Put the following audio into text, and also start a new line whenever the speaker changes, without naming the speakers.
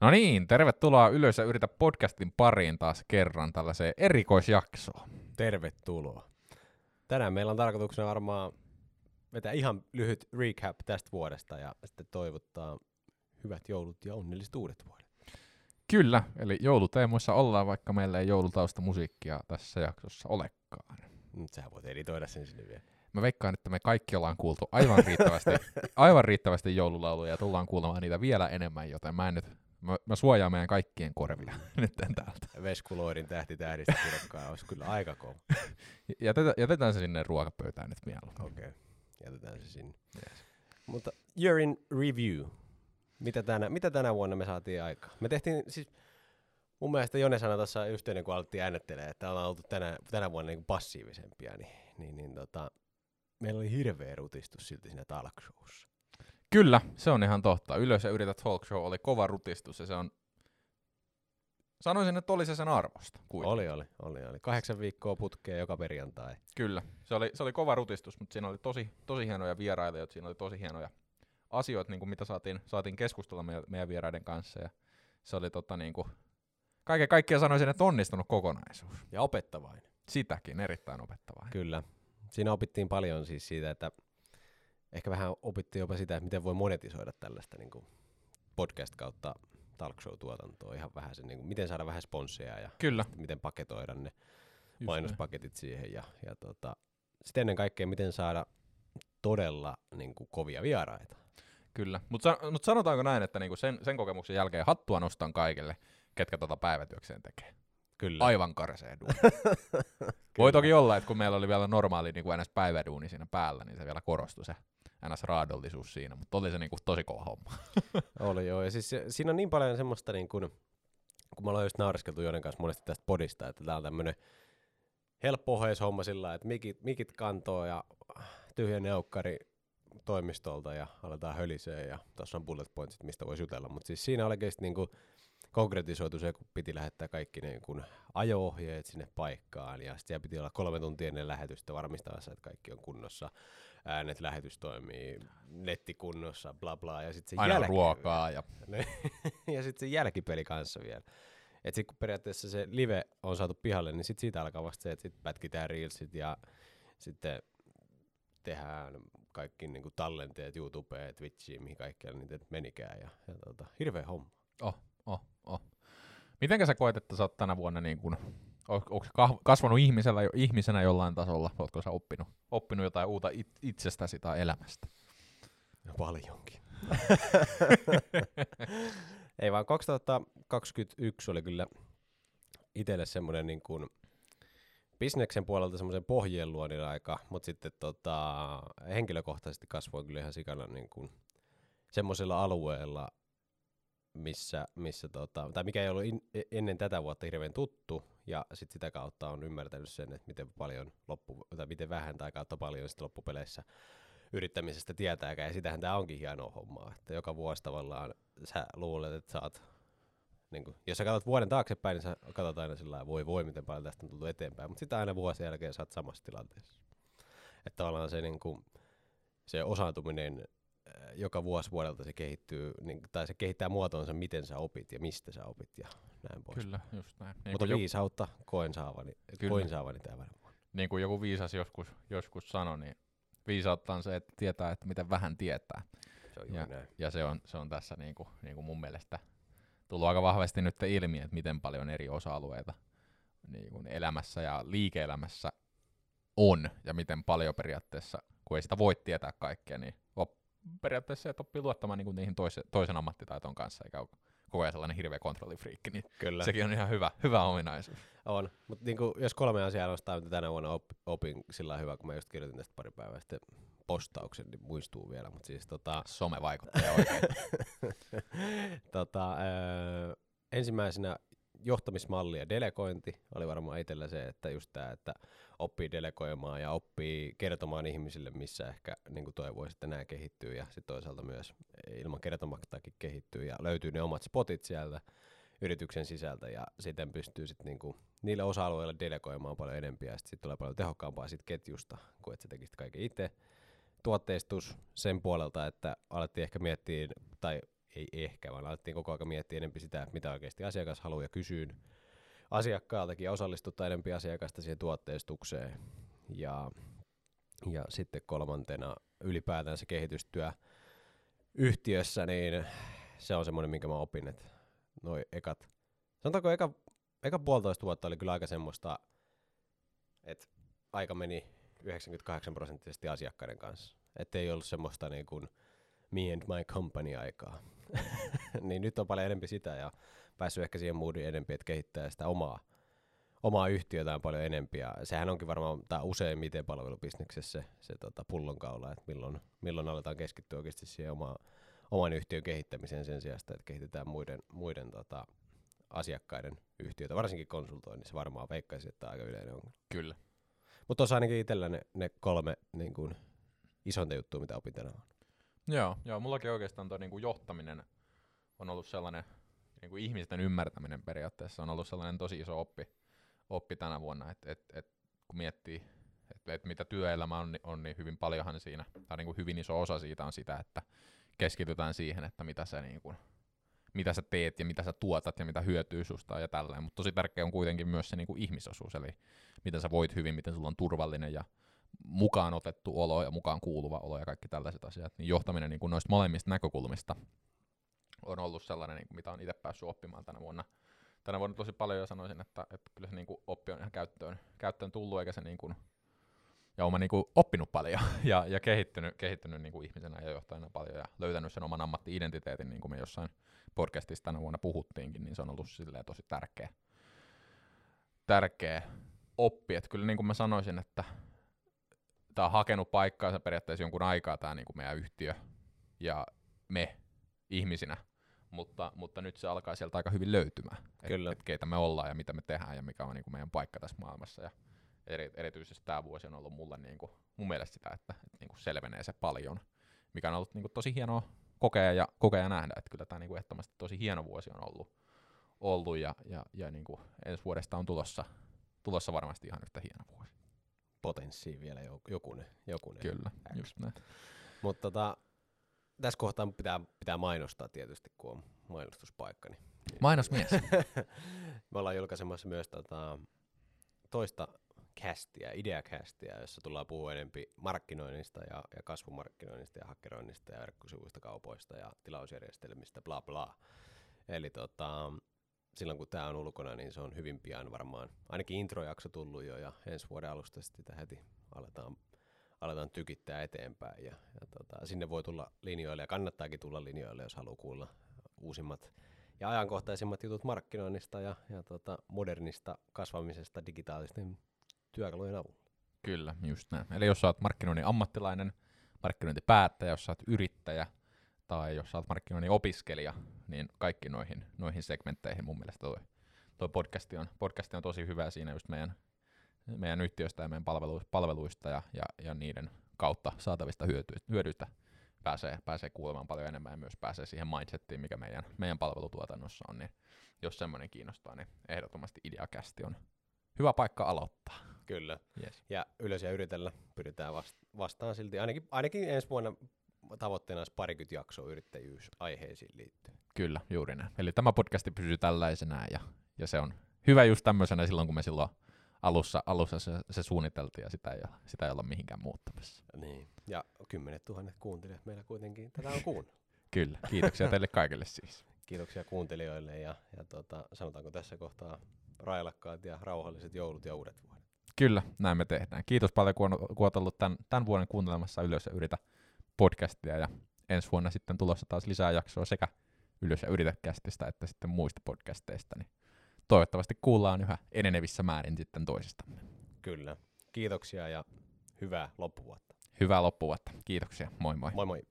No niin, tervetuloa Ylös ja yritä podcastin pariin taas kerran tällaiseen erikoisjaksoon.
Tervetuloa. Tänään meillä on tarkoituksena varmaan vetää ihan lyhyt recap tästä vuodesta ja sitten toivottaa hyvät joulut ja onnelliset uudet vuodet.
Kyllä, eli jouluteemoissa ollaan, vaikka meillä ei joulutausta musiikkia tässä jaksossa olekaan.
Nyt sähän voit editoida sen sinne vielä.
Mä veikkaan, että me kaikki ollaan kuultu aivan riittävästi, aivan riittävästi joululauluja ja tullaan kuulemaan niitä vielä enemmän, joten mä en nyt Mä, mä suojaan meidän kaikkien korvia nyt täältä.
Veskuloidin tähti tähdistä kirkkaa olisi kyllä aika kova.
Jätetään, jätetään se sinne ruokapöytään nyt vielä.
Okei, okay. jätetään se sinne. Yes. Mutta year in review. Mitä tänä, mitä tänä vuonna me saatiin aikaa? Me tehtiin siis, mun mielestä Jone sanoi tuossa just ennen kuin alettiin äänettelemään, että ollaan oltu tänä, tänä vuonna niin passiivisempia, niin, niin, niin tota, meillä oli hirveä rutistus silti siinä talk showssa.
Kyllä, se on ihan totta. Ylös ja yritä talk show oli kova rutistus ja se on... Sanoisin, että oli se sen arvosta.
Kuitenkin. Oli, oli, oli, oli. Kahdeksan viikkoa putkea joka perjantai.
Kyllä, se oli, se oli kova rutistus, mutta siinä oli tosi, tosi hienoja vierailijoita, siinä oli tosi hienoja asioita, niin kuin mitä saatiin, saatiin keskustella meidän, meidän vieraiden kanssa. Ja se oli tota, niin kuin, kaiken kaikkiaan sanoisin, että onnistunut kokonaisuus.
Ja opettavainen.
Sitäkin, erittäin opettavainen.
Kyllä. Siinä opittiin paljon siis siitä, että ehkä vähän opittiin jopa sitä, että miten voi monetisoida tällaista niin kuin podcast kautta talk show-tuotantoa ihan vähän sen, niin kuin, miten saada vähän sponsseja ja
Kyllä.
miten paketoida ne Just mainospaketit ne. siihen ja, ja tota, sitten ennen kaikkea miten saada todella niin kuin, kovia vieraita.
Kyllä, mutta mut sanotaanko näin, että niinku sen, sen kokemuksen jälkeen hattua nostan kaikille, ketkä tota päivätyökseen tekee.
Kyllä.
Aivan karseen Voi toki olla, että kun meillä oli vielä normaali niin kuin päiväduuni siinä päällä, niin se vielä korostui se ns. raadollisuus siinä, mutta oli se niinku tosi kova homma.
oli joo, ja siis siinä on niin paljon semmoista, niin kun, kun me ollaan just naureskeltu Jonen kanssa monesti tästä podista, että tää on tämmönen helppo homma sillä että mikit, mikit kantoo ja tyhjä neukkari toimistolta ja aletaan hölisee ja tuossa on bullet pointsit, mistä voisi jutella, mutta siis siinä oikeasti niin konkretisoitu se, kun piti lähettää kaikki niin kuin ajo-ohjeet sinne paikkaan ja sitten piti olla kolme tuntia ennen lähetystä varmistamassa, että kaikki on kunnossa äänet, lähetys toimii, netti kunnossa, bla bla. Ja sitten se
Aina jälki, ruokaa. Ja,
ja sitten se jälkipeli kanssa vielä. Et sitten kun periaatteessa se live on saatu pihalle, niin sitten siitä alkaa vasta se, että sitten pätkitään reelsit ja sitten tehdään kaikki niinku tallenteet YouTubeen, Twitchiin, mihin kaikkialle niitä menikään. Ja, ja tota, hirveä homma.
Oh, oh, oh. Mitenkä sä koet, että sä oot tänä vuonna niin kun Onko kasvanut ihmisellä, ihmisenä jollain tasolla? Oletko sä oppinut, oppinut jotain uutta it, itsestäsi tai elämästä?
No, paljonkin. Ei vaan 2021 oli kyllä itselle semmoinen niin kuin bisneksen puolelta semmoisen pohjien luonnin aika, mutta sitten tota, henkilökohtaisesti kasvoin kyllä ihan sikana niin kuin semmoisella alueella, missä, missä tota, tai mikä ei ollut in, e, ennen tätä vuotta hirveän tuttu, ja sitten sitä kautta on ymmärtänyt sen, että miten paljon loppu, tai miten vähän tai kautta paljon sitten loppupeleissä yrittämisestä tietääkään, ja sitähän tämä onkin hieno homma, että joka vuosi tavallaan sä luulet, että sä oot, niin kun, jos sä katsot vuoden taaksepäin, niin sä katsot aina sillä voi voi, miten paljon tästä on tullut eteenpäin, mutta sitten aina vuosien jälkeen sä oot samassa tilanteessa. Että tavallaan se, niin kun, se osaantuminen joka vuosi vuodelta se kehittyy, niin, tai se kehittää muotoonsa, miten sä opit ja mistä sä opit ja näin pois.
Kyllä, just näin.
Niin Mutta viisautta koen saavani, Kyllä. koin saavani tämän vuonna.
Niin kuin joku viisas joskus, joskus sanoi, niin viisautta on se, että tietää, että miten vähän tietää.
Se on ja, näin.
ja se, on, se on tässä niin kuin, niin kuin mun mielestä tullut aika vahvasti nyt ilmi, että miten paljon eri osa-alueita niin kuin elämässä ja liike-elämässä on, ja miten paljon periaatteessa, kun ei sitä voi tietää kaikkea, niin periaatteessa että oppii luottamaan niin niihin toisen, toisen ammattitaitoon kanssa, eikä ole koko ajan sellainen hirveä kontrollifriikki, niin Kyllä. sekin on ihan hyvä, hyvä ominaisuus.
On, mutta niin jos kolme asiaa nostaa, mitä tänä vuonna op, opin sillä hyvä, kun mä just kirjoitin tästä pari päivää sitten postauksen, niin muistuu vielä. Mutta siis, tota...
Some-vaikuttaja oikein.
tota, öö, ensimmäisenä johtamismalli ja delegointi oli varmaan itsellä se, että just tämä, että oppii delegoimaan ja oppii kertomaan ihmisille, missä ehkä niin toivoisi, että nämä kehittyy ja sitten toisaalta myös ilman kertomattakin kehittyy ja löytyy ne omat spotit sieltä yrityksen sisältä ja sitten pystyy sitten niinku niille osa-alueille delegoimaan paljon enempiä ja sitten sit tulee paljon tehokkaampaa sit ketjusta, kuin että sä tekisit kaiken itse. Tuotteistus sen puolelta, että alettiin ehkä miettiä, tai ei ehkä, vaan alettiin koko ajan miettiä enemmän sitä, mitä oikeasti asiakas haluaa ja kysyin asiakkaaltakin ja osallistuttaa enemmän asiakasta siihen tuotteistukseen. Ja, ja sitten kolmantena ylipäätään se kehitystyö yhtiössä, niin se on semmoinen, minkä mä opin, että noi ekat, sanotaanko eka, eka puolitoista vuotta oli kyllä aika semmoista, että aika meni 98 prosenttisesti asiakkaiden kanssa. Että ei ollut semmoista niin kuin me and my company aikaa. niin nyt on paljon enemmän sitä ja päässyt ehkä siihen moodiin enemmän, että kehittää sitä omaa, omaa yhtiötään paljon enempi. Ja sehän onkin varmaan tai useimmiten palvelubisneksessä se, se tota pullonkaula, että milloin, milloin aletaan keskittyä oikeasti siihen omaan, oman yhtiön kehittämiseen sen sijaan, että kehitetään muiden, muiden tota, asiakkaiden yhtiöitä, varsinkin konsultoinnissa varmaan veikkaisin, että aika yleinen on.
Kyllä.
Mutta tuossa ainakin itsellä ne, ne kolme niin kuin, isointa juttua, mitä opin tänä vuonna.
Joo, joo mullakin oikeastaan tuo niinku johtaminen on ollut sellainen, niinku ihmisten ymmärtäminen periaatteessa on ollut sellainen tosi iso oppi, oppi tänä vuonna, että et, et, kun miettii, että et mitä työelämä on, on, niin hyvin paljonhan siinä, tai niinku hyvin iso osa siitä on sitä, että keskitytään siihen, että mitä sä, niinku, mitä sä teet ja mitä sä tuotat ja mitä hyötyy susta ja tälleen, mutta tosi tärkeä on kuitenkin myös se niinku ihmisosuus, eli miten sä voit hyvin, miten sulla on turvallinen ja mukaan otettu olo ja mukaan kuuluva olo ja kaikki tällaiset asiat, niin johtaminen niin kuin noista molemmista näkökulmista on ollut sellainen, niin kuin mitä on itse päässyt oppimaan tänä vuonna. Tänä vuonna tosi paljon jo sanoisin, että, että kyllä se niin kuin oppi on ihan käyttöön, käyttöön tullut, eikä se niin kuin, ja olen niin kuin oppinut paljon ja, ja kehittynyt, kehittynyt niin kuin ihmisenä ja johtajana paljon ja löytänyt sen oman ammatti-identiteetin, niin kuin me jossain podcastissa tänä vuonna puhuttiinkin, niin se on ollut silleen tosi tärkeä, tärkeä oppi. Että kyllä niin kuin mä sanoisin, että tämä on hakenut paikkaansa periaatteessa jonkun aikaa tämä niin kuin meidän yhtiö ja me ihmisinä, mutta, mutta nyt se alkaa sieltä aika hyvin löytymään, että et keitä me ollaan ja mitä me tehdään ja mikä on niin kuin meidän paikka tässä maailmassa. Ja eri, erityisesti tämä vuosi on ollut mulle niin kuin, mun mielestä sitä, että, että niin kuin selvenee se paljon, mikä on ollut niin kuin tosi hienoa kokea ja, kokea ja nähdä, että kyllä tämä niin kuin ehdottomasti tosi hieno vuosi on ollut, ollut ja, ja, ja niin kuin ensi vuodesta on tulossa, tulossa varmasti ihan yhtä hieno vuosi
potenssiin vielä jokunen. jokunen
Kyllä, X. just näin.
Mutta tota, tässä kohtaa pitää, pitää mainostaa tietysti, kun on mainostuspaikka. Niin,
Mainosmies.
Me ollaan julkaisemassa myös tota, toista kästiä, ideakästiä, jossa tullaan puhua enempi markkinoinnista ja, ja kasvumarkkinoinnista ja hakkeroinnista ja verkkosivuista kaupoista ja tilausjärjestelmistä, bla bla. Eli tota, silloin kun tämä on ulkona, niin se on hyvin pian varmaan, ainakin introjakso tullut jo ja ensi vuoden alusta sitä heti aletaan, aletaan tykittää eteenpäin ja, ja tota, sinne voi tulla linjoille ja kannattaakin tulla linjoille, jos haluaa kuulla uusimmat ja ajankohtaisimmat jutut markkinoinnista ja, ja tota, modernista kasvamisesta digitaalisten työkalujen avulla.
Kyllä, just näin. Eli jos olet markkinoinnin ammattilainen, markkinointipäättäjä, jos olet yrittäjä – tai jos olet markkinoinnin opiskelija, niin kaikki noihin, noihin segmentteihin mun mielestä toi, toi podcasti, on, podcasti on tosi hyvä siinä just meidän, meidän yhtiöstä ja meidän palvelu, palveluista ja, ja, ja niiden kautta saatavista hyödyistä pääsee, pääsee kuulemaan paljon enemmän ja myös pääsee siihen mindsettiin, mikä meidän, meidän palvelutuotannossa on, niin jos semmoinen kiinnostaa, niin ehdottomasti Ideakästi on hyvä paikka aloittaa.
Kyllä. Yes. Ja ja yritellä pyritään vastaan silti. Ainakin, ainakin ensi vuonna tavoitteena olisi parikymmentä jaksoa yrittäjyysaiheisiin liittyen.
Kyllä, juuri näin. Eli tämä podcasti pysyy tällaisenä ja, ja se on hyvä just tämmöisenä silloin, kun me silloin alussa, alussa se, se suunniteltiin ja sitä ei, ole, sitä ei olla mihinkään muuttamassa.
Niin, ja kymmenet tuhannet kuuntelijat meillä kuitenkin tätä on kuunnellut.
Kyllä, kiitoksia teille kaikille siis.
Kiitoksia kuuntelijoille ja, ja tota, sanotaanko tässä kohtaa railakkaat ja rauhalliset joulut ja uudet vuodet.
Kyllä, näin me tehdään. Kiitos paljon, kun olet ollut tämän, tämän vuoden kuuntelemassa ylös ja yritä podcastia ja ensi vuonna sitten tulossa taas lisää jaksoa sekä Ylös ja yritekästistä että sitten muista podcasteista, niin toivottavasti kuullaan yhä enenevissä määrin sitten toisistamme.
Kyllä. Kiitoksia ja hyvää loppuvuotta.
Hyvää loppuvuotta. Kiitoksia. Moi moi.
Moi moi.